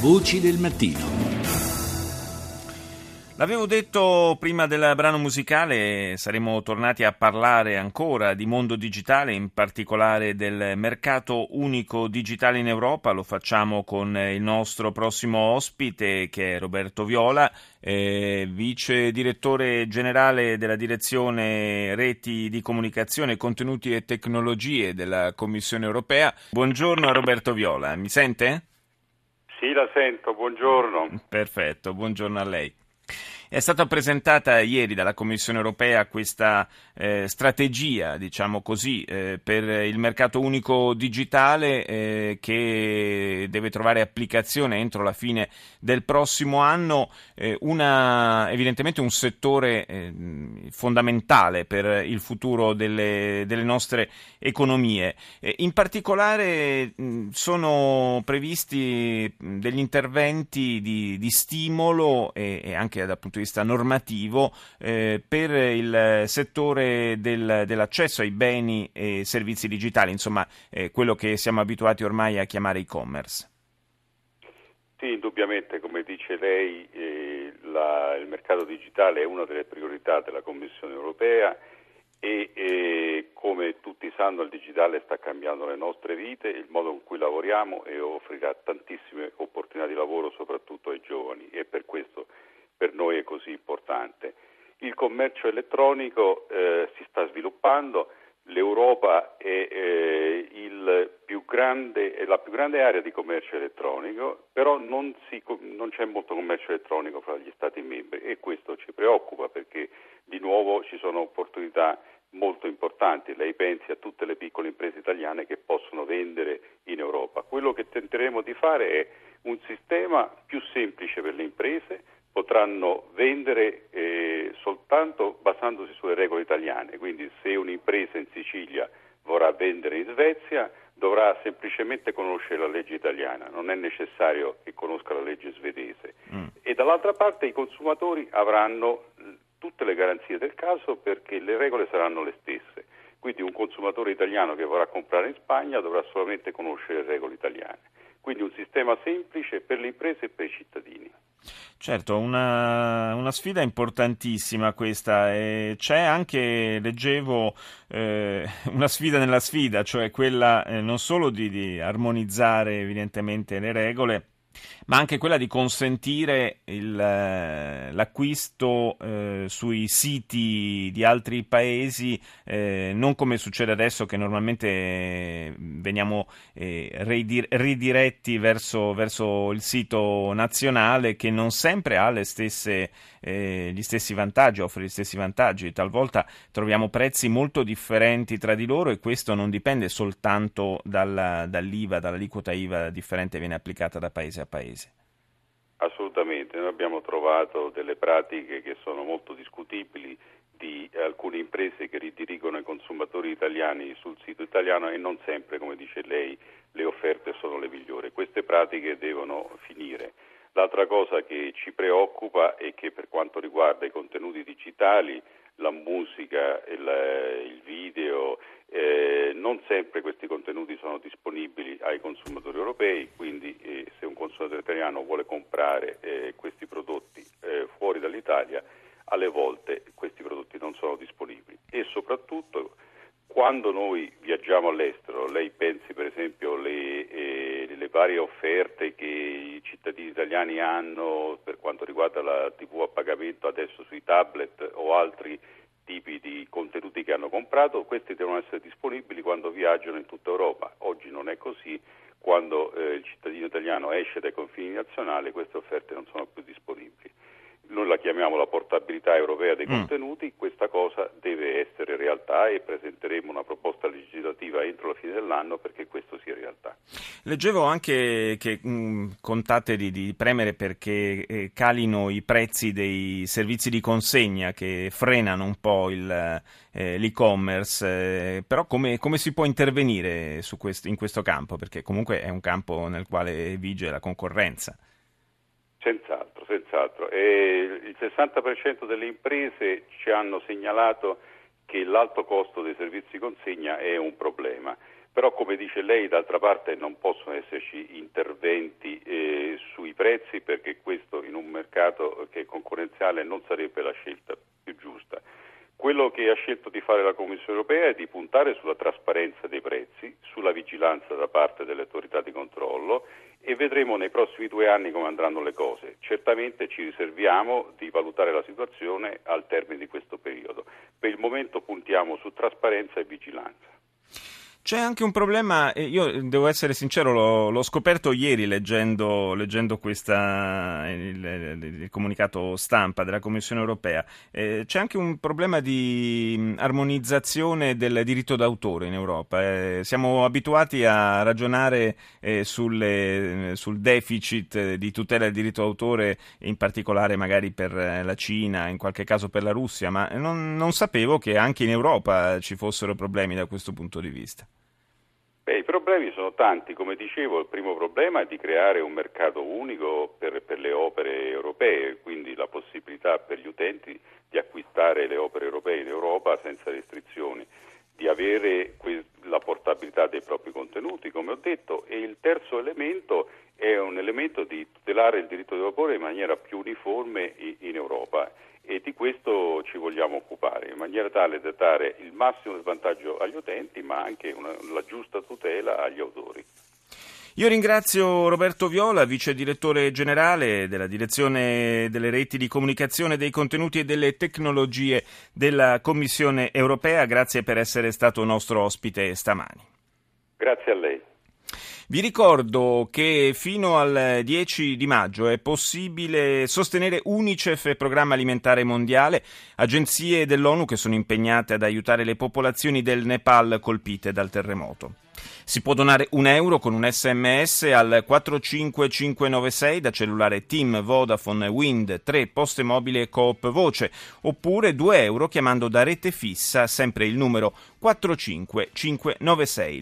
Voci del mattino. L'avevo detto prima del brano musicale, saremo tornati a parlare ancora di mondo digitale, in particolare del mercato unico digitale in Europa. Lo facciamo con il nostro prossimo ospite che è Roberto Viola, eh, vice direttore generale della direzione reti di comunicazione, contenuti e tecnologie della Commissione Europea. Buongiorno a Roberto Viola, mi sente? Sì, la sento, buongiorno. Perfetto, buongiorno a lei. È stata presentata ieri dalla Commissione europea questa eh, strategia, diciamo così, eh, per il mercato unico digitale eh, che deve trovare applicazione entro la fine del prossimo anno, eh, una, evidentemente un settore eh, fondamentale per il futuro delle, delle nostre economie. Eh, in particolare mh, sono previsti degli interventi di, di stimolo e, e anche dal punto di vista normativo eh, per il settore del, dell'accesso ai beni e servizi digitali, insomma eh, quello che siamo abituati ormai a chiamare e-commerce. Sì, indubbiamente, come dice lei, eh, la, il mercato digitale è una delle priorità della Commissione europea e eh, come tutti sanno il digitale sta cambiando le nostre vite, il modo in cui lavoriamo e offrirà tantissime opportunità di lavoro soprattutto ai giovani e per questo per noi è così importante. Il commercio elettronico eh, si sta sviluppando, l'Europa è, eh, più grande, è, la più grande area di commercio elettronico, però non, si, non, c'è molto commercio elettronico fra gli Stati membri e questo ci preoccupa perché di nuovo ci sono opportunità molto importanti. Lei pensi a tutte le piccole imprese italiane che possono vendere in Europa. Quello che tenteremo di fare è un sistema più semplice per le imprese, potranno vendere eh, soltanto basandosi sulle regole italiane, quindi se un'impresa in Sicilia vorrà vendere in Svezia dovrà semplicemente conoscere la legge italiana, non è necessario che conosca la legge svedese. Mm. E dall'altra parte i consumatori avranno tutte le garanzie del caso perché le regole saranno le stesse. Quindi un consumatore italiano che vorrà comprare in Spagna dovrà solamente conoscere le regole italiane. Quindi un sistema semplice per le imprese e per i cittadini. Certo, una, una, sfida importantissima questa. E c'è anche, leggevo, eh, una sfida nella sfida, cioè quella eh, non solo di, di armonizzare evidentemente le regole, ma anche quella di consentire il, eh, l'acquisto eh, sui siti di altri paesi, eh, non come succede adesso che normalmente eh, veniamo eh, ridiretti verso, verso, il sito nazionale che non sempre ha stesse, eh, gli stessi vantaggi, offre gli stessi vantaggi, talvolta troviamo prezzi molto differenti tra di loro e questo non dipende soltanto dalla, dall'IVA, dall'aliquota IVA differente che viene applicata da paese a paese. Assolutamente, noi abbiamo trovato delle pratiche che sono molto discutibili di alcune imprese che ridirigono i consumatori italiani sul sito italiano e non sempre, come dice lei, le offerte sono le migliori. Queste pratiche devono finire. L'altra cosa che ci preoccupa è che per quanto riguarda i contenuti digitali, la musica, il, il video, eh, non sempre questi contenuti sono disponibili ai consumatori europei, quindi consumatore italiano vuole comprare eh, questi prodotti eh, fuori dall'Italia, alle volte questi prodotti non sono disponibili e soprattutto quando noi viaggiamo all'estero, lei pensi per esempio alle eh, varie offerte che i cittadini italiani hanno per quanto riguarda la TV a pagamento adesso sui tablet o altri tipi di contenuti che hanno comprato, questi devono essere disponibili quando viaggiano in tutta Europa. Oggi non è così, quando eh, il cittadino italiano esce dai confini nazionali queste offerte non sono più disponibili noi la chiamiamo la portabilità europea dei mm. contenuti, questa cosa deve essere realtà e presenteremo una proposta legislativa entro la fine dell'anno perché questo sia realtà. Leggevo anche che mh, mm, contate di, di, premere perché eh, calino i prezzi dei servizi di consegna che frenano un po' il, eh, l'e-commerce, eh, però come, come, si può intervenire questo, in questo campo? Perché comunque è un campo nel quale vige la concorrenza. Senz'altro, senz'altro. E il 60% delle imprese ci hanno segnalato che l'alto costo dei servizi consegna è un problema. Però come dice lei, d'altra parte non possono esserci interventi eh, sui prezzi perché questo in un mercato che è concorrenziale non sarebbe la scelta più giusta. Quello che ha scelto di fare la Commissione europea è di puntare sulla trasparenza dei prezzi, sulla vigilanza da parte delle autorità di controllo e vedremo nei prossimi due anni come andranno le cose. Certamente ci riserviamo di valutare la situazione al termine di questo periodo. Per il momento puntiamo su trasparenza e vigilanza. C'è anche un problema, io devo essere sincero, l'ho, l'ho scoperto ieri leggendo, leggendo questa, il, il, comunicato stampa della Commissione europea. Eh, c'è anche un problema di armonizzazione del diritto d'autore in Europa. Eh, siamo abituati a ragionare eh, sulle, sul deficit di tutela del diritto d'autore, in particolare magari per la Cina, in qualche caso per la Russia, ma non, non sapevo che anche in Europa ci fossero problemi da questo punto di vista. Beh, I problemi sono tanti, come dicevo, il primo problema è di creare un mercato unico per, per, le opere europee, quindi la possibilità per gli utenti di acquistare le opere europee in Europa senza restrizioni, di avere que- la portabilità dei propri contenuti, come ho detto, e il terzo elemento è un elemento di tutelare il diritto d'autore in maniera più uniforme in Europa e di questo ci vogliamo occupare in maniera tale da dare il massimo di vantaggio agli utenti ma anche una, la giusta tutela agli autori. Io ringrazio Roberto Viola, vice direttore generale della direzione delle reti di comunicazione dei contenuti e delle tecnologie della Commissione europea. Grazie per essere stato nostro ospite stamani. Grazie a lei. Vi ricordo che fino al 10 di maggio è possibile sostenere Unicef Programma Alimentare Mondiale, agenzie dell'ONU che sono impegnate ad aiutare le popolazioni del Nepal colpite dal terremoto. Si può donare un euro con un sms al 45596 da cellulare Team, Vodafone, Wind, 3 Poste Mobili e Coop Voce, oppure 2 euro chiamando da rete fissa sempre il numero 45596.